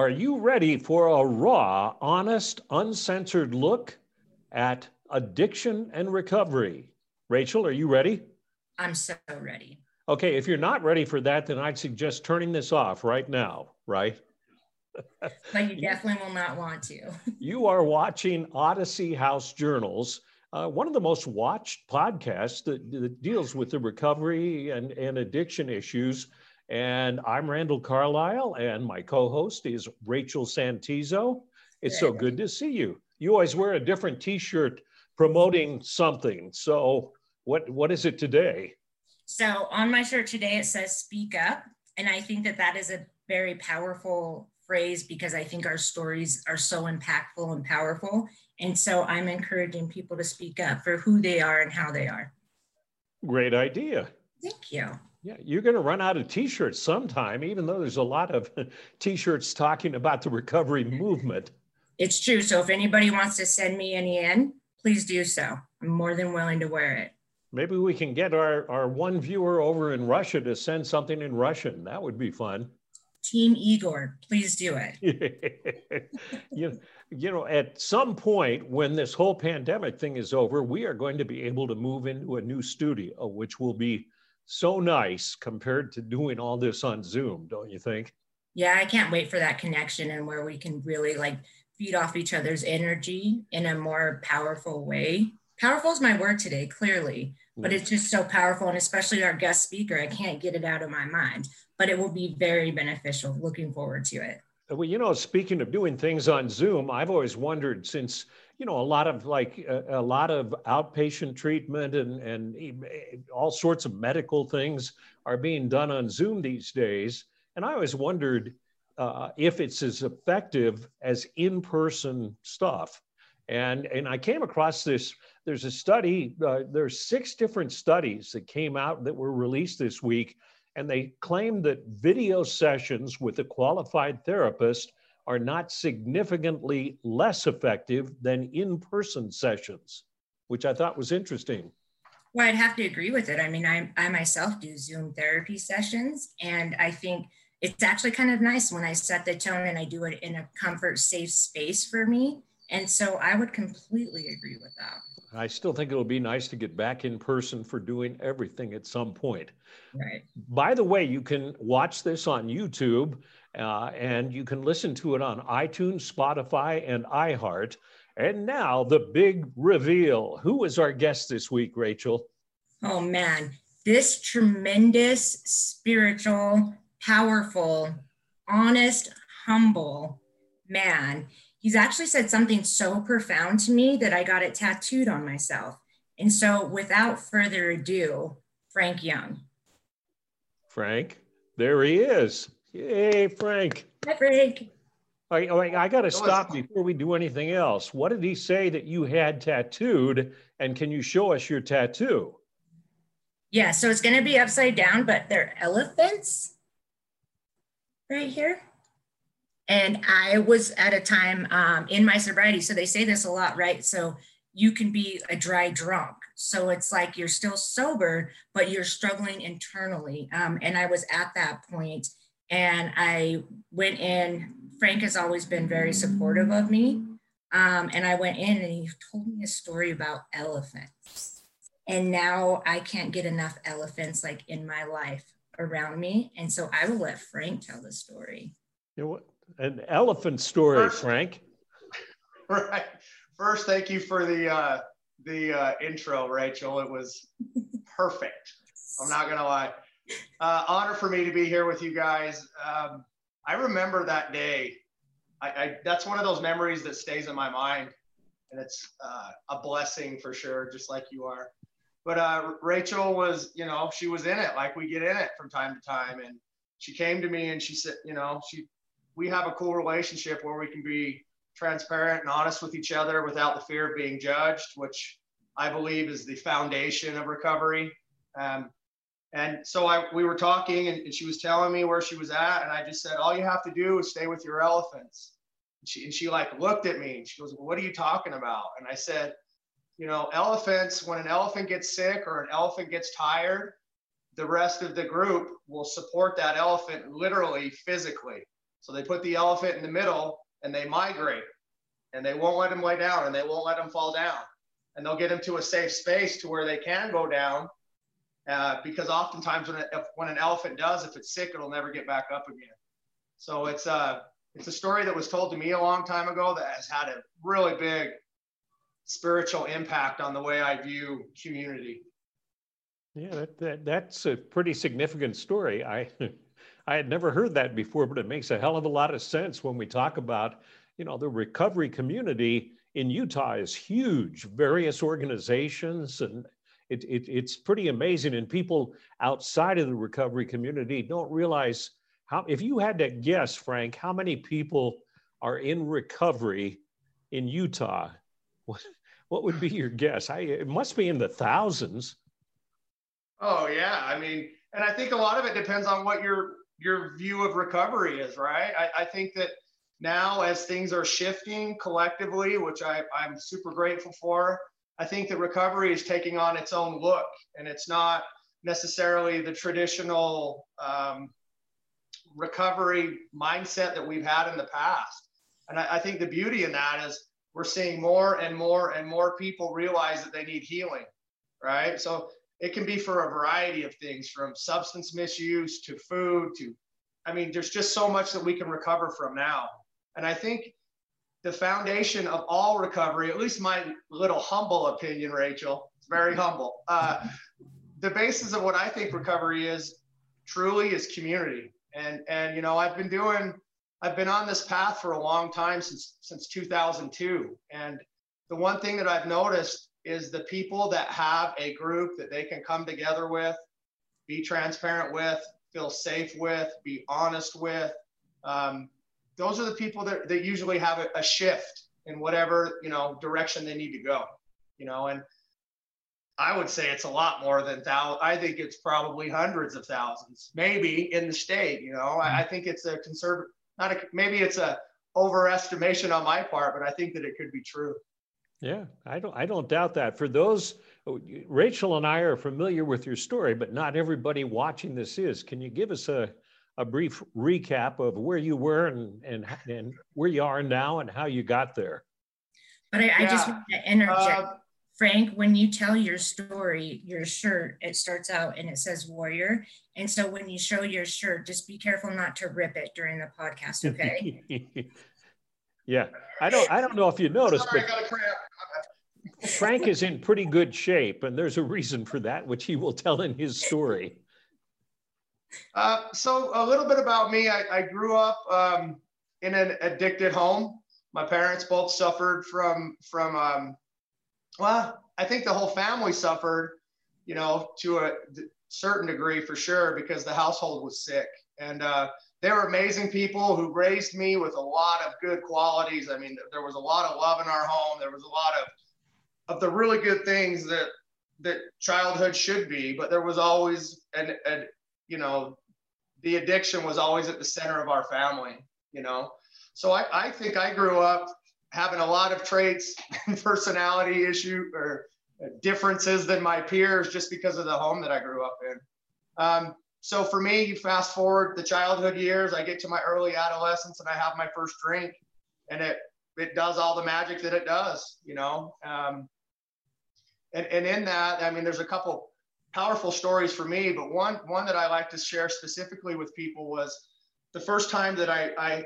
Are you ready for a raw, honest, uncensored look at addiction and recovery? Rachel, are you ready? I'm so ready. Okay, if you're not ready for that, then I'd suggest turning this off right now, right? but you definitely will not want to. you are watching Odyssey House Journals, uh, one of the most watched podcasts that, that deals with the recovery and, and addiction issues. And I'm Randall Carlisle, and my co host is Rachel Santizo. It's so good to see you. You always wear a different t shirt promoting something. So, what, what is it today? So, on my shirt today, it says Speak Up. And I think that that is a very powerful phrase because I think our stories are so impactful and powerful. And so I'm encouraging people to speak up for who they are and how they are. Great idea. Thank you. Yeah, you're going to run out of t shirts sometime, even though there's a lot of t shirts talking about the recovery movement. It's true. So if anybody wants to send me any in, please do so. I'm more than willing to wear it. Maybe we can get our, our one viewer over in Russia to send something in Russian. That would be fun. Team Igor, please do it. you, you know, at some point when this whole pandemic thing is over, we are going to be able to move into a new studio, which will be so nice compared to doing all this on Zoom, don't you think? Yeah, I can't wait for that connection and where we can really like feed off each other's energy in a more powerful way. Powerful is my word today, clearly, but mm. it's just so powerful. And especially our guest speaker, I can't get it out of my mind but it will be very beneficial. Looking forward to it. Well, you know, speaking of doing things on Zoom, I've always wondered since you know a lot of like a, a lot of outpatient treatment and and all sorts of medical things are being done on Zoom these days, and I always wondered uh, if it's as effective as in-person stuff. And and I came across this. There's a study. Uh, there's six different studies that came out that were released this week and they claim that video sessions with a qualified therapist are not significantly less effective than in person sessions, which I thought was interesting. Well, I'd have to agree with it. I mean, I, I myself do Zoom therapy sessions, and I think it's actually kind of nice when I set the tone and I do it in a comfort, safe space for me. And so I would completely agree with that. I still think it'll be nice to get back in person for doing everything at some point. Right. By the way, you can watch this on YouTube uh, and you can listen to it on iTunes, Spotify, and iHeart. And now the big reveal. Who is our guest this week, Rachel? Oh, man. This tremendous, spiritual, powerful, honest, humble man he's actually said something so profound to me that I got it tattooed on myself. And so, without further ado, Frank Young. Frank, there he is. Hey, Frank. Hi, Frank. I, I, I got to stop before we do anything else. What did he say that you had tattooed? And can you show us your tattoo? Yeah, so it's going to be upside down, but they're elephants right here. And I was at a time um, in my sobriety. So they say this a lot, right? So you can be a dry drunk. So it's like you're still sober, but you're struggling internally. Um, and I was at that point and I went in. Frank has always been very supportive of me. Um, and I went in and he told me a story about elephants. And now I can't get enough elephants like in my life around me. And so I will let Frank tell the story. You know an elephant story, First, Frank. Right. First, thank you for the uh, the uh, intro, Rachel. It was perfect. I'm not gonna lie. Uh, honor for me to be here with you guys. Um, I remember that day. I, I, that's one of those memories that stays in my mind, and it's uh, a blessing for sure, just like you are. But uh, Rachel was, you know, she was in it, like we get in it from time to time, and she came to me and she said, you know, she we have a cool relationship where we can be transparent and honest with each other without the fear of being judged, which I believe is the foundation of recovery. Um, and so I, we were talking, and, and, she was telling me where she was at, and I just said, "All you have to do is stay with your elephants." And she, and she like looked at me, and she goes, "What are you talking about?" And I said, "You know, elephants. When an elephant gets sick or an elephant gets tired, the rest of the group will support that elephant literally, physically. So they put the elephant in the middle and they migrate and they won't let him lay down and they won't let him fall down. And they'll get him to a safe space to where they can go down uh, because oftentimes when, if, when an elephant does, if it's sick, it'll never get back up again. So it's a, uh, it's a story that was told to me a long time ago that has had a really big spiritual impact on the way I view community. Yeah, that, that, that's a pretty significant story. I I had never heard that before, but it makes a hell of a lot of sense when we talk about, you know, the recovery community in Utah is huge. Various organizations and it, it, it's pretty amazing. And people outside of the recovery community don't realize how. If you had to guess, Frank, how many people are in recovery in Utah? What, what would be your guess? I, it must be in the thousands. Oh yeah, I mean, and I think a lot of it depends on what your your view of recovery is, right? I, I think that now as things are shifting collectively, which I, I'm super grateful for, I think that recovery is taking on its own look, and it's not necessarily the traditional um, recovery mindset that we've had in the past. And I, I think the beauty in that is we're seeing more and more and more people realize that they need healing, right? So it can be for a variety of things from substance misuse to food to i mean there's just so much that we can recover from now and i think the foundation of all recovery at least my little humble opinion rachel. It's very humble. Uh, the basis of what i think recovery is truly is community. And and you know i've been doing i've been on this path for a long time since since 2002 and the one thing that i've noticed is the people that have a group that they can come together with, be transparent with, feel safe with, be honest with. Um, those are the people that, that usually have a, a shift in whatever you know direction they need to go. You know, and I would say it's a lot more than thousands. I think it's probably hundreds of thousands, maybe in the state. You know, I, I think it's a conservative, not a, maybe it's a overestimation on my part, but I think that it could be true. Yeah, I don't I don't doubt that. For those oh, Rachel and I are familiar with your story, but not everybody watching this is. Can you give us a a brief recap of where you were and and and where you are now and how you got there? But I, yeah. I just want to interject. Uh, Frank, when you tell your story, your shirt, it starts out and it says warrior. And so when you show your shirt, just be careful not to rip it during the podcast, okay? yeah. I don't I don't know if you noticed, Sorry, but Frank is in pretty good shape, and there's a reason for that, which he will tell in his story. Uh, so, a little bit about me I, I grew up um, in an addicted home. My parents both suffered from, from um, well, I think the whole family suffered, you know, to a certain degree for sure, because the household was sick. And uh, they were amazing people who raised me with a lot of good qualities. I mean, there was a lot of love in our home. There was a lot of of the really good things that that childhood should be, but there was always an, an you know, the addiction was always at the center of our family, you know. So I, I think I grew up having a lot of traits and personality issue or differences than my peers just because of the home that I grew up in. Um, so for me, you fast forward the childhood years, I get to my early adolescence and I have my first drink and it, it does all the magic that it does, you know? Um, and, and in that, I mean, there's a couple powerful stories for me, but one one that I like to share specifically with people was the first time that I, I,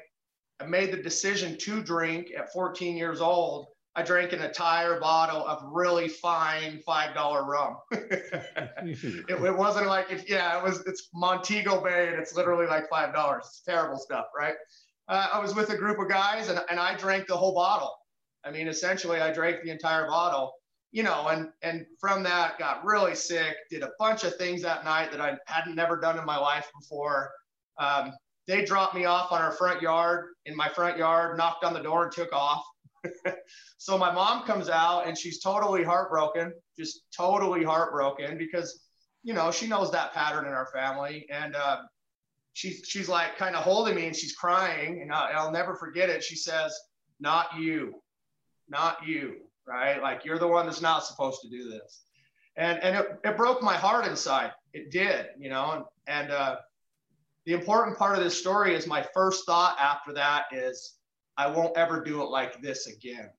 made the decision to drink at 14 years old. I drank an entire bottle of really fine five dollar rum. it, it, wasn't like if yeah, it was it's Montego Bay and it's literally like five dollars. It's terrible stuff, right? Uh, I was with a group of guys and, and I drank the whole bottle. I mean, essentially, I drank the entire bottle you know, and and from that got really sick. Did a bunch of things that night that I hadn't never done in my life before. Um, they dropped me off on our front yard in my front yard, knocked on the door and took off. so my mom comes out and she's totally heartbroken, just totally heartbroken because you know she knows that pattern in our family, and uh, she's she's like kind of holding me and she's crying, and I'll, I'll never forget it. She says, "Not you, not you." Right? Like you're the one that's not supposed to do this. And, and it, it broke my heart inside. It did, you know, and, and uh, the important part of this story is my first thought after that is I won't ever do it like this again.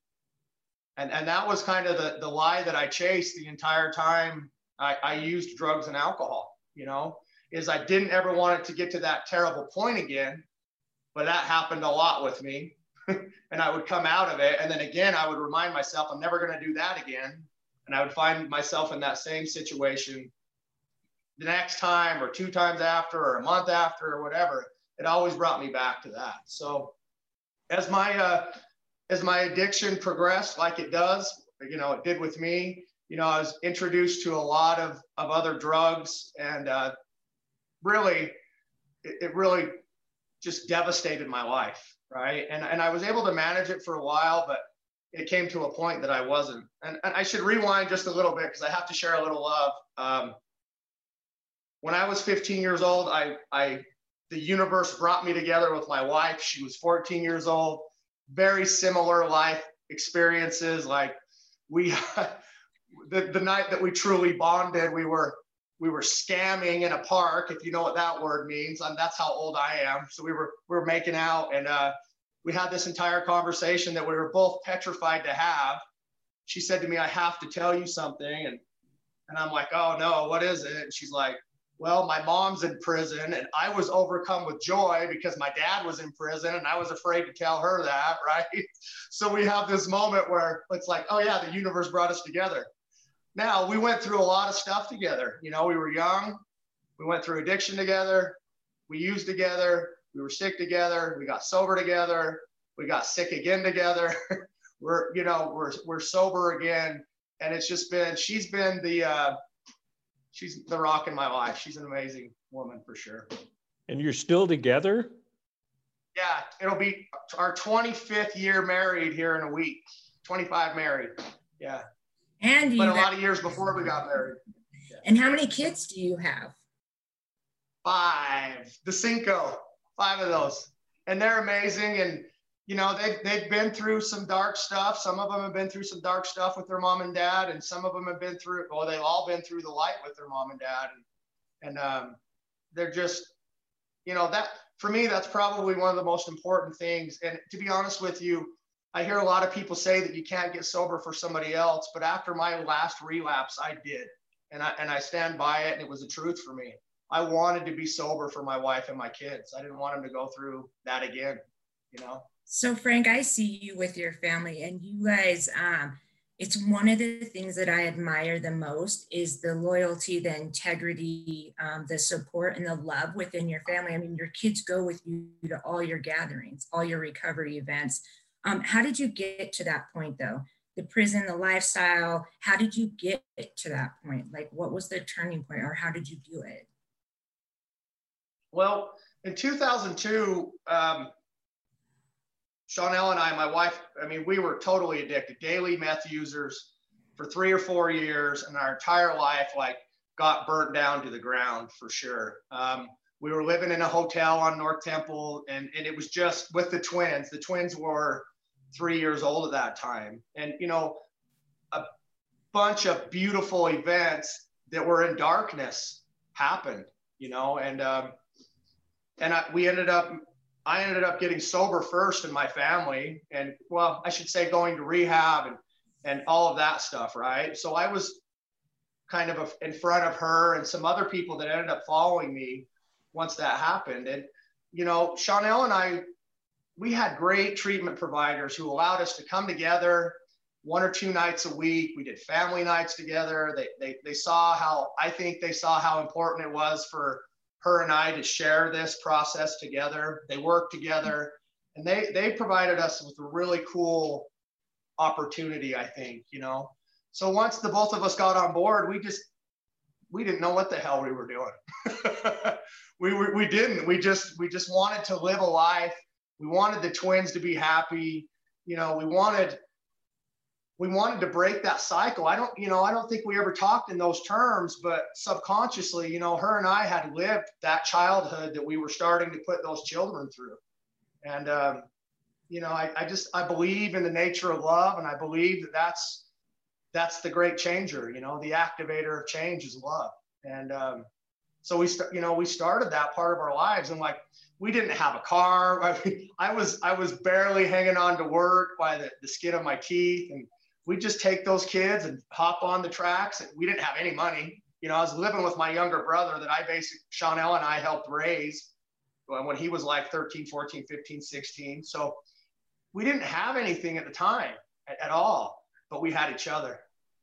And, and that was kind of the, the lie that I chased the entire time I, I used drugs and alcohol, you know, is I didn't ever want it to get to that terrible point again. But that happened a lot with me. and I would come out of it. And then again, I would remind myself, I'm never going to do that again. And I would find myself in that same situation the next time or two times after or a month after or whatever. It always brought me back to that. So as my, uh, as my addiction progressed, like it does, you know, it did with me, you know, I was introduced to a lot of, of other drugs and uh, really, it, it really just devastated my life. Right. And, and I was able to manage it for a while, but it came to a point that I wasn't. And, and I should rewind just a little bit because I have to share a little love. Um, when I was 15 years old, I, I, the universe brought me together with my wife. She was 14 years old, very similar life experiences. Like we, the, the night that we truly bonded, we were we were scamming in a park, if you know what that word means. And that's how old I am. So we were we were making out, and uh, we had this entire conversation that we were both petrified to have. She said to me, "I have to tell you something," and and I'm like, "Oh no, what is it?" And she's like, "Well, my mom's in prison, and I was overcome with joy because my dad was in prison, and I was afraid to tell her that, right?" So we have this moment where it's like, "Oh yeah, the universe brought us together." Now, we went through a lot of stuff together. You know, we were young, we went through addiction together, we used together, we were sick together, we got sober together, we got sick again together. we're, you know, we're, we're sober again. And it's just been, she's been the, uh, she's the rock in my life. She's an amazing woman for sure. And you're still together? Yeah, it'll be our 25th year married here in a week. 25 married. Yeah. And but a lot of years before we got married. And how many kids do you have? Five. The Cinco. Five of those. And they're amazing. And you know, they've, they've been through some dark stuff. Some of them have been through some dark stuff with their mom and dad, and some of them have been through, well, they've all been through the light with their mom and dad. And, and um, they're just, you know, that for me, that's probably one of the most important things. And to be honest with you, I hear a lot of people say that you can't get sober for somebody else, but after my last relapse, I did. And I, and I stand by it. And it was the truth for me. I wanted to be sober for my wife and my kids. I didn't want them to go through that again, you know? So Frank, I see you with your family and you guys, um, it's one of the things that I admire the most is the loyalty, the integrity, um, the support, and the love within your family. I mean, your kids go with you to all your gatherings, all your recovery events. Um, how did you get to that point though? The prison, the lifestyle, how did you get to that point? Like what was the turning point or how did you do it? Well, in 2002, um, Chanel and I, my wife, I mean, we were totally addicted, daily meth users for three or four years, and our entire life like got burnt down to the ground for sure. Um, we were living in a hotel on North Temple, and, and it was just with the twins. The twins were three years old at that time. And, you know, a bunch of beautiful events that were in darkness happened, you know, and, um, and I, we ended up, I ended up getting sober first in my family. And well, I should say going to rehab and, and all of that stuff. Right. So I was kind of in front of her and some other people that ended up following me once that happened. And, you know, Chanel and I we had great treatment providers who allowed us to come together one or two nights a week. We did family nights together. They, they, they saw how, I think they saw how important it was for her and I to share this process together. They worked together and they, they provided us with a really cool opportunity, I think, you know. So once the both of us got on board, we just, we didn't know what the hell we were doing. we, we, didn't, we just, we just wanted to live a life we wanted the twins to be happy. You know, we wanted we wanted to break that cycle. I don't, you know, I don't think we ever talked in those terms, but subconsciously, you know, her and I had lived that childhood that we were starting to put those children through. And, um, you know, I, I just, I believe in the nature of love and I believe that that's, that's the great changer, you know, the activator of change is love. And, um, So we, st- you know, we started that part of our lives, and like we didn't have a car. I, mean, I was I was barely hanging on to work by the, the skin of my teeth, and we just take those kids and hop on the tracks. And we didn't have any money. You know, I was living with my younger brother that I basically Chanel and I helped raise when he was like 13, 14, 15, 16. So we didn't have anything at the time at, at all, but we had each other.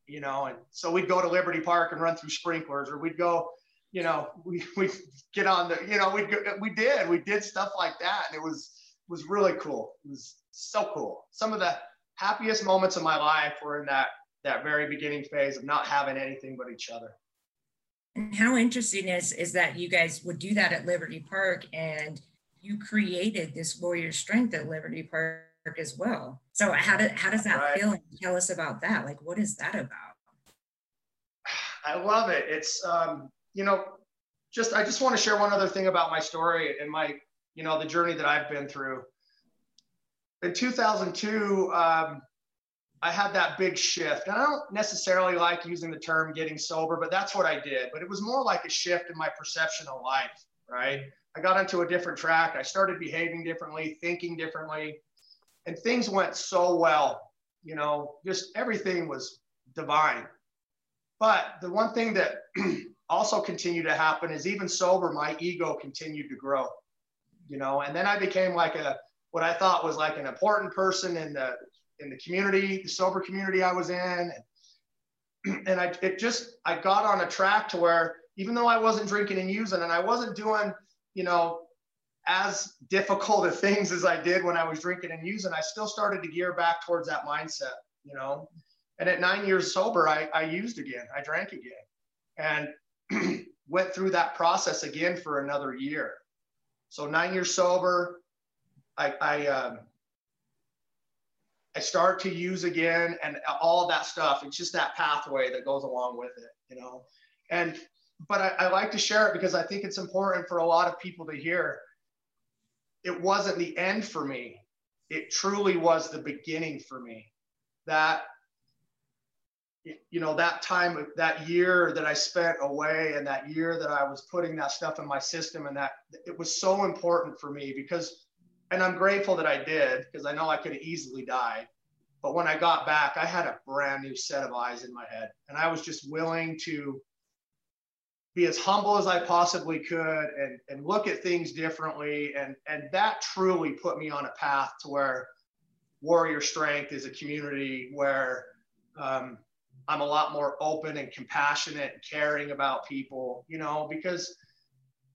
You know, and so we'd go to Liberty Park and run through sprinklers, or we'd go you know, we we get on the, you know, we we did we did stuff like that, and it was was really cool. It was so cool. Some of the happiest moments of my life were in that that very beginning phase of not having anything but each other. And how interesting is is that you guys would do that at Liberty Park, and you created this warrior strength at Liberty Park as well. So how did how does that right. feel? Tell us about that. Like, what is that about? I love it. It's um, you know, just I just want to share one other thing about my story and my, you know, the journey that I've been through. In 2002, um, I had that big shift. And I don't necessarily like using the term getting sober, but that's what I did. But it was more like a shift in my perception of life, right? I got into a different track. I started behaving differently, thinking differently, and things went so well. You know, just everything was divine. But the one thing that also continued to happen is even sober, my ego continued to grow, you know, and then I became like a, what I thought was like an important person in the, in the community, the sober community I was in. And, and I, it just, I got on a track to where even though I wasn't drinking and using and I wasn't doing, you know, as difficult of things as I did when I was drinking and using, I still started to gear back towards that mindset, you know. And at nine years sober, I, I used again, I drank again. And went through that process again for another year. So nine years sober, I I, um, I start to use again, and all that stuff. It's just that pathway that goes along with it, you know. And but I, I like to share it because I think it's important for a lot of people to hear. It wasn't the end for me. It truly was the beginning for me. That you know that time that year that i spent away and that year that i was putting that stuff in my system and that it was so important for me because and i'm grateful that i did because i know i could have easily died. But when i got back i had a brand new set of eyes in my head and i was just willing to be as humble as i possibly could and, and look at things differently. And and that truly put me on a path to where warrior strength is a community where um, I'm a lot more open and compassionate and caring about people, you know, because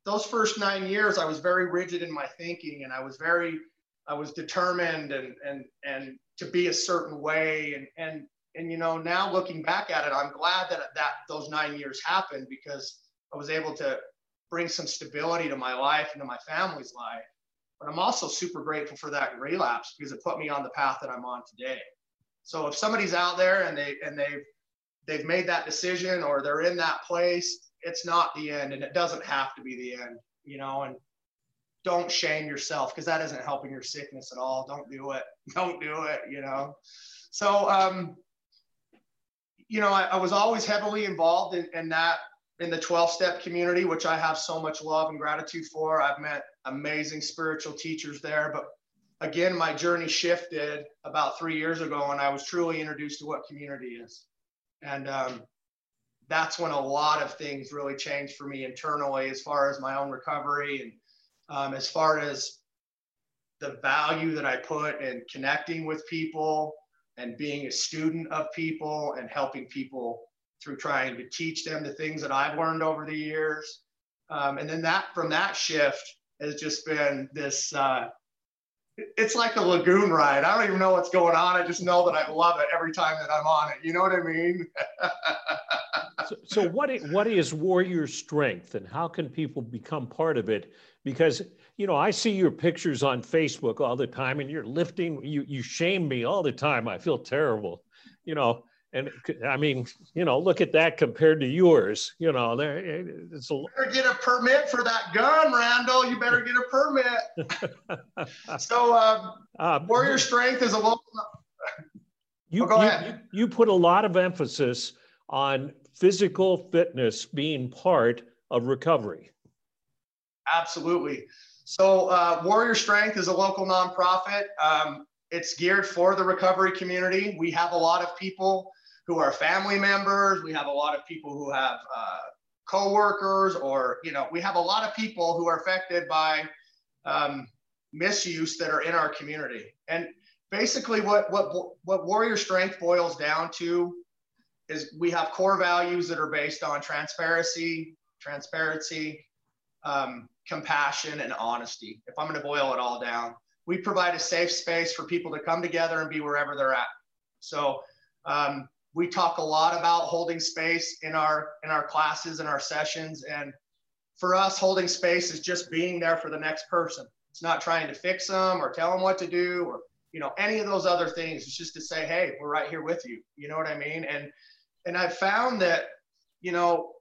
those first nine years I was very rigid in my thinking and I was very, I was determined and, and, and to be a certain way. And, and, and, you know, now looking back at it, I'm glad that, that those nine years happened because I was able to bring some stability to my life and to my family's life. But I'm also super grateful for that relapse because it put me on the path that I'm on today. So if somebody's out there and they and they've they've made that decision or they're in that place, it's not the end and it doesn't have to be the end, you know, and don't shame yourself because that isn't helping your sickness at all. Don't do it. Don't do it, you know. So, um, you know, I, I was always heavily involved in, in that, in the 12 step community, which I have so much love and gratitude for. I've met amazing spiritual teachers there, but again, my journey shifted about three years ago and I was truly introduced to what community is. And um, that's when a lot of things really changed for me internally as far as my own recovery and um, as far as the value that I put in connecting with people and being a student of people and helping people through trying to teach them the things that I've learned over the years. Um, and then that from that shift has just been this uh, it's like a lagoon ride. I don't even know what's going on. I just know that I love it every time that I'm on it. You know what I mean? so, so what is, what is warrior strength and how can people become part of it? Because you know, I see your pictures on Facebook all the time and you're lifting, you you shame me all the time. I feel terrible. You know, and I mean, you know, look at that compared to yours. You know, there it's a. You better get a permit for that gun, Randall. You better get a permit. so, um, uh, Warrior Strength is a local. You, oh, go you, ahead. You, you put a lot of emphasis on physical fitness being part of recovery? Absolutely. So, uh, Warrior Strength is a local nonprofit. Um, it's geared for the recovery community. We have a lot of people who are family members. We have a lot of people who have uh, coworkers, or you know, we have a lot of people who are affected by um, misuse that are in our community. And basically, what what what Warrior Strength boils down to is we have core values that are based on transparency, transparency, um, compassion, and honesty. If I'm going to boil it all down, we provide a safe space for people to come together and be wherever they're at. So um, we talk a lot about holding space in our in our classes and our sessions, and for us, holding space is just being there for the next person. It's not trying to fix them or tell them what to do or you know any of those other things. It's just to say, hey, we're right here with you. You know what I mean? And and I've found that you know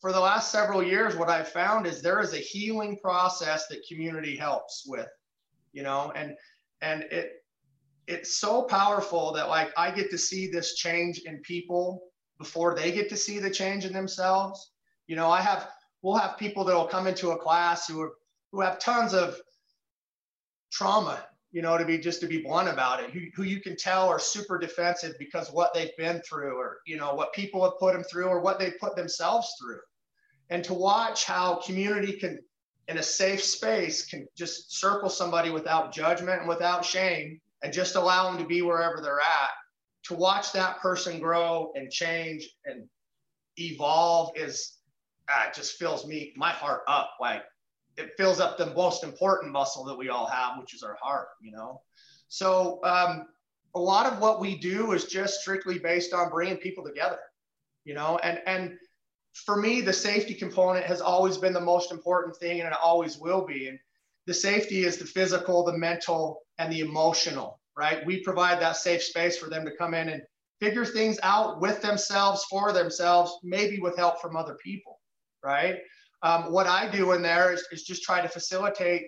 for the last several years, what I've found is there is a healing process that community helps with, you know, and and it it's so powerful that like I get to see this change in people before they get to see the change in themselves. You know, I have we'll have people that will come into a class who are who have tons of trauma, you know, to be just to be blunt about it, who, who you can tell are super defensive because what they've been through or you know what people have put them through or what they put themselves through and to watch how community can in a safe space can just circle somebody without judgment and without shame and just allow them to be wherever they're at. To watch that person grow and change and evolve is uh, just fills me my heart up. Like it fills up the most important muscle that we all have which is our heart you know? So um, a lot of what we do is just strictly based on bringing people together you know? And and for me, the safety component has always been the most important thing and it always will be. And the safety is the physical, the mental, and the emotional, right? We provide that safe space for them to come in and figure things out with themselves, for themselves, maybe with help from other people, right? Um, what I do in there is, is just try to facilitate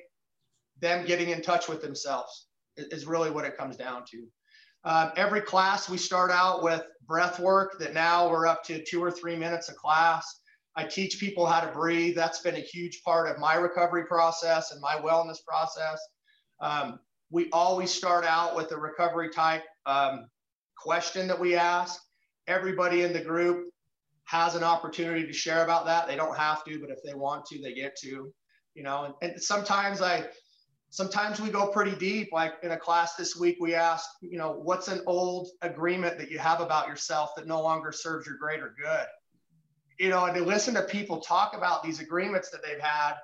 them getting in touch with themselves, is really what it comes down to. Um, every class we start out with breath work that now we're up to two or three minutes a class. I teach people how to breathe. That's been a huge part of my recovery process and my wellness process. Um, we always start out with a recovery type um, question that we ask. Everybody in the group has an opportunity to share about that. They don't have to, but if they want to, they get to. You know, and, and sometimes I sometimes we go pretty deep like in a class this week we asked you know what's an old agreement that you have about yourself that no longer serves your greater good you know and to listen to people talk about these agreements that they've had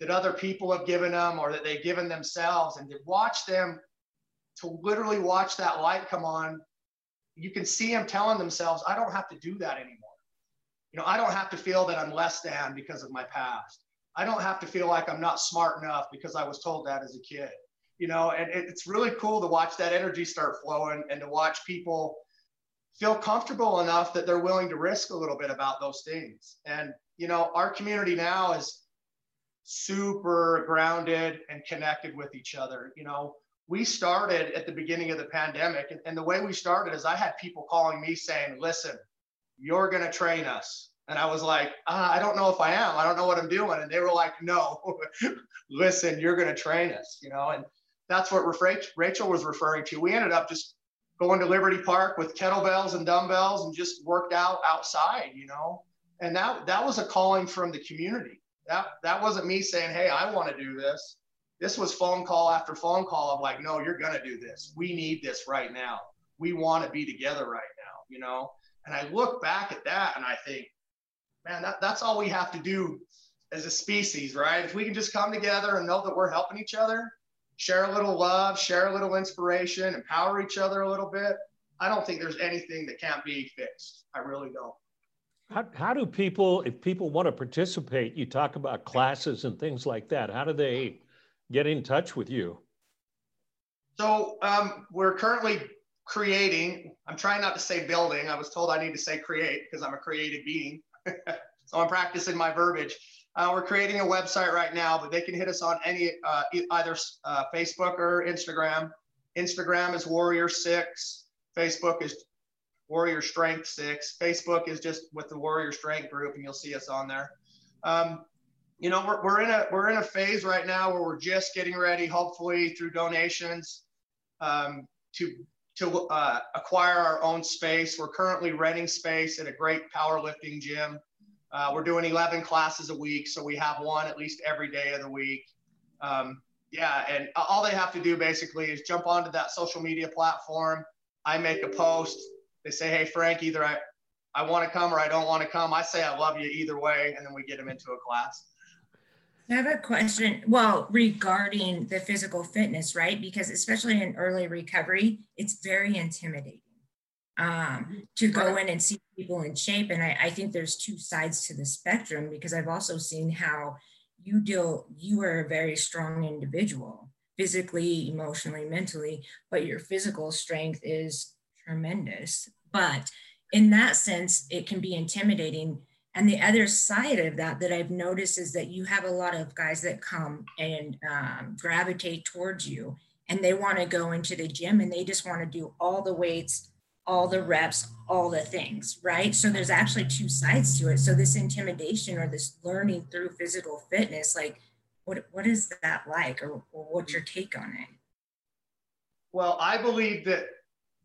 that other people have given them or that they've given themselves and to watch them to literally watch that light come on you can see them telling themselves i don't have to do that anymore. You know i don't have to feel that i'm less than because of my past. I don't have to feel like I'm not smart enough because I was told that as a kid, you know, and it's really cool to watch that energy start flowing and to watch people feel comfortable enough that they're willing to risk a little bit about those things. And, you know, our community now is super grounded and connected with each other. You know, we started at the beginning of the pandemic, and, and the way we started is I had people calling me saying, listen, you're going to train us and I was like, uh, I don't know if I am. I don't know what I'm doing. And they were like, no, listen, you're going to train us, you know? And that's what Rachel was referring to. We ended up just going to Liberty Park with kettlebells and dumbbells and just worked out outside, you know? And that, that was a calling from the community. That, that wasn't me saying, hey, I want to do this. This was phone call after phone call of like, no, you're to do this. We need this right now. We want to be together right now, you know? And I look back at that and I think, man, that, that's all we have to do as a species, right? If we can just come together and know that we're helping each other, share a little love, share a little inspiration, empower each other a little bit, I don't think there's anything that can't be fixed. I really don't. How, how do people, if people want to participate, you talk about classes and things like that, how do they get in touch with you? So um, we're currently creating, I'm trying not to say building. I was told I need to say create because I'm a creative being. so I'm practicing my verbiage. Uh, we're creating a website right now, but they can hit us on any uh, either uh, Facebook or Instagram. Instagram is Warrior Six. Facebook is Warrior Strength Six. Facebook is just with the Warrior Strength group, and you'll see us on there. Um, you know, we're, we're in a we're in a phase right now where we're just getting ready, hopefully through donations, um, to to uh, acquire our own space. We're currently renting space at a great powerlifting gym. Uh, we're doing 11 classes a week, so we have one at least every day of the week. Um, yeah, and all they have to do basically is jump onto that social media platform. I make a post. They say, "Hey, Frank, either I, I want to come or I don't want to come." I say, "I love you either way," and then we get them into a class. I have a question. Well, regarding the physical fitness, right? Because especially in early recovery, it's very intimidating um, to go in and see people in shape. And I, I think there's two sides to the spectrum because I've also seen how you deal, you are a very strong individual, physically, emotionally, mentally, but your physical strength is tremendous. But in that sense, it can be intimidating and the other side of that that I've noticed is that you have a lot of guys that come and um, gravitate towards you and they want to go into the gym and they just want to do all the weights, all the reps, all the things, right? So there's actually two sides to it. So this intimidation or this learning through physical fitness, like what, what is that like or, or what's your take on it? Well, I believe that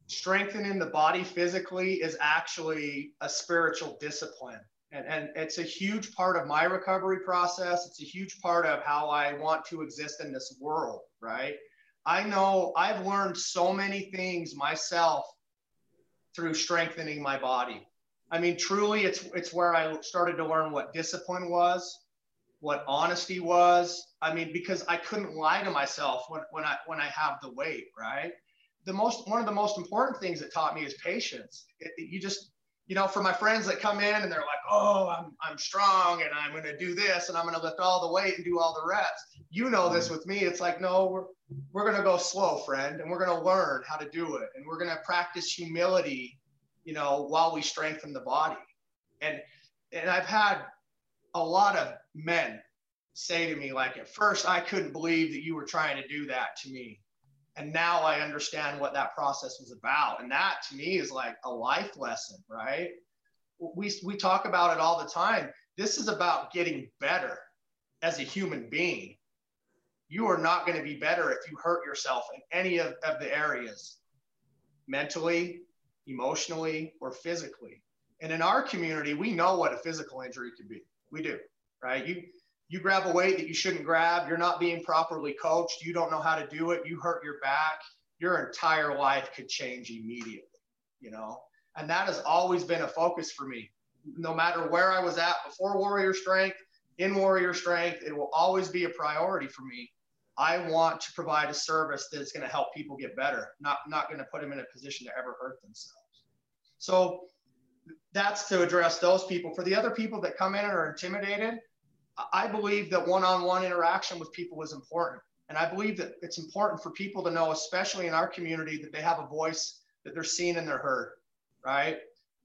strengthening the body physically is actually a spiritual discipline and, and it's a huge part of my recovery process. It's a huge part of how I want to exist in this world, right? I know I've learned so many things myself through strengthening my body. I mean, truly, it's it's where I started to learn what discipline was, what honesty was. I mean, because I couldn't lie to myself when, when I when I have the weight, right? The most one of the most important things that taught me is patience. It, it, you just you know, for my friends that come in and they're like, oh, I'm, I'm strong and I'm going to do this and I'm going to lift all the weight and do all the reps. You know this with me. It's like, no, we're, we're going to go slow, friend, and we're going to learn how to do it. And we're going to practice humility, you know, while we strengthen the body. And, and I've had a lot of men say to me, like, at first, I couldn't believe that you were trying to do that to me and now i understand what that process was about. And that to me is like a life lesson right? We, we talk about it all the time. This is about getting better as a human being. You are not going to be better if you hurt yourself in any of, of the areas mentally emotionally or physically. And in our community we know what a physical injury can be. We do right? You you grab a weight that you shouldn't grab, you're not being properly coached, you don't know how to do it, you hurt your back, your entire life could change immediately, you know? And that has always been a focus for me. No matter where I was at before Warrior Strength, in Warrior Strength, it will always be a priority for me. I want to provide a service that's going to help people get better, not, not going to put them in a position to ever hurt themselves. So that's to address those people. For the other people that come in and are intimidated, I believe that one-on-one interaction with people is important. And I believe that it's important for people to know, especially in our community, that they have a voice, that they're seen and they're heard, right?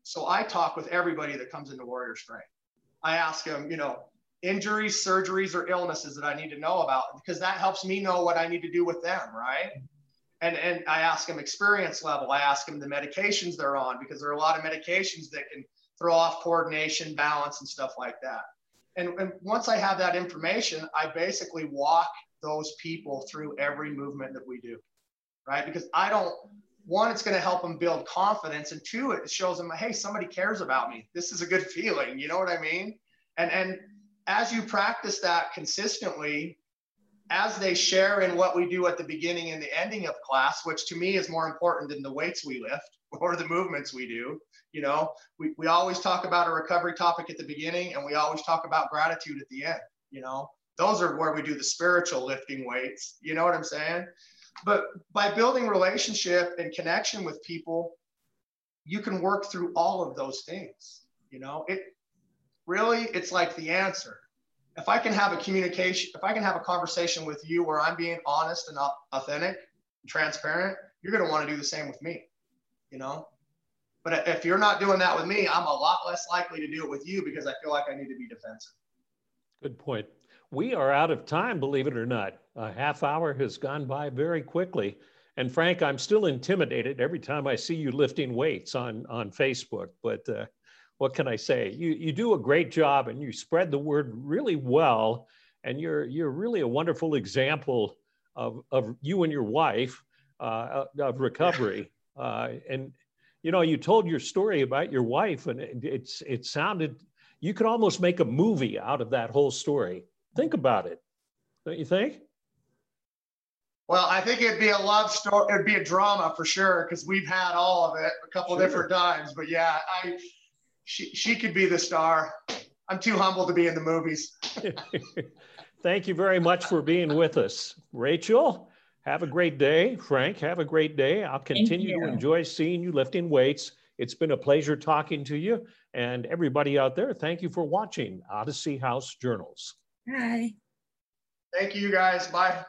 So I talk with everybody that comes into Warrior Strength. I ask them, you know, injuries, surgeries, or illnesses that I need to know about because that helps me know what I need to do with them, right? And and I ask them experience level. I ask them the medications they're on because there are a lot of medications that can throw off coordination, balance, and stuff like that and, and once I have that information, I basically walk those people through every movement that we do, right? Because I don't, one, it's going to help them build confidence, and two, it shows them, hey, somebody cares about me. This is a good feeling. You know what I mean? And and as you practice that consistently, as they share in what we do at the beginning and the ending of class, which to me is more important than the weights we lift or the movements we do, you know, we, we always talk about a recovery topic at the beginning and we always talk about gratitude at the end. You know, those are where we do the spiritual lifting weights. You know what I'm saying? But by building relationship and connection with people, you can work through all of those things. You know, it really, it's like the answer. If I can have a communication, if I can have a conversation with you where I'm being honest and authentic, transparent, you're going to want to do the same with me. You know, but if you're not doing that with me, I'm a lot less likely to do it with you because I feel like I need to be defensive. Good point. We are out of time, believe it or not. A half hour has gone by very quickly. And Frank, I'm still intimidated every time I see you lifting weights on, on Facebook. But uh, what can I say? You, you do a great job and you spread the word really well. And you're, you're really a wonderful example of, of you and your wife uh, of recovery. Uh, and, you know, you told your story about your wife and it, it's, it sounded, you could almost make a movie out of that whole story. Think about it, don't you think? Well, I think it'd be a love story. It'd be a drama for sure because we've had all of it a couple sure. different times. But yeah, I she she could be the star. I'm too humble to be in the movies. Thank you very much for being with us, Rachel. Have a great day, Frank. Have a great day. I'll continue to enjoy seeing you lifting weights. It's been a pleasure talking to you. And everybody out there, thank you for watching Odyssey House Journals. Hi. Thank you, guys. Bye.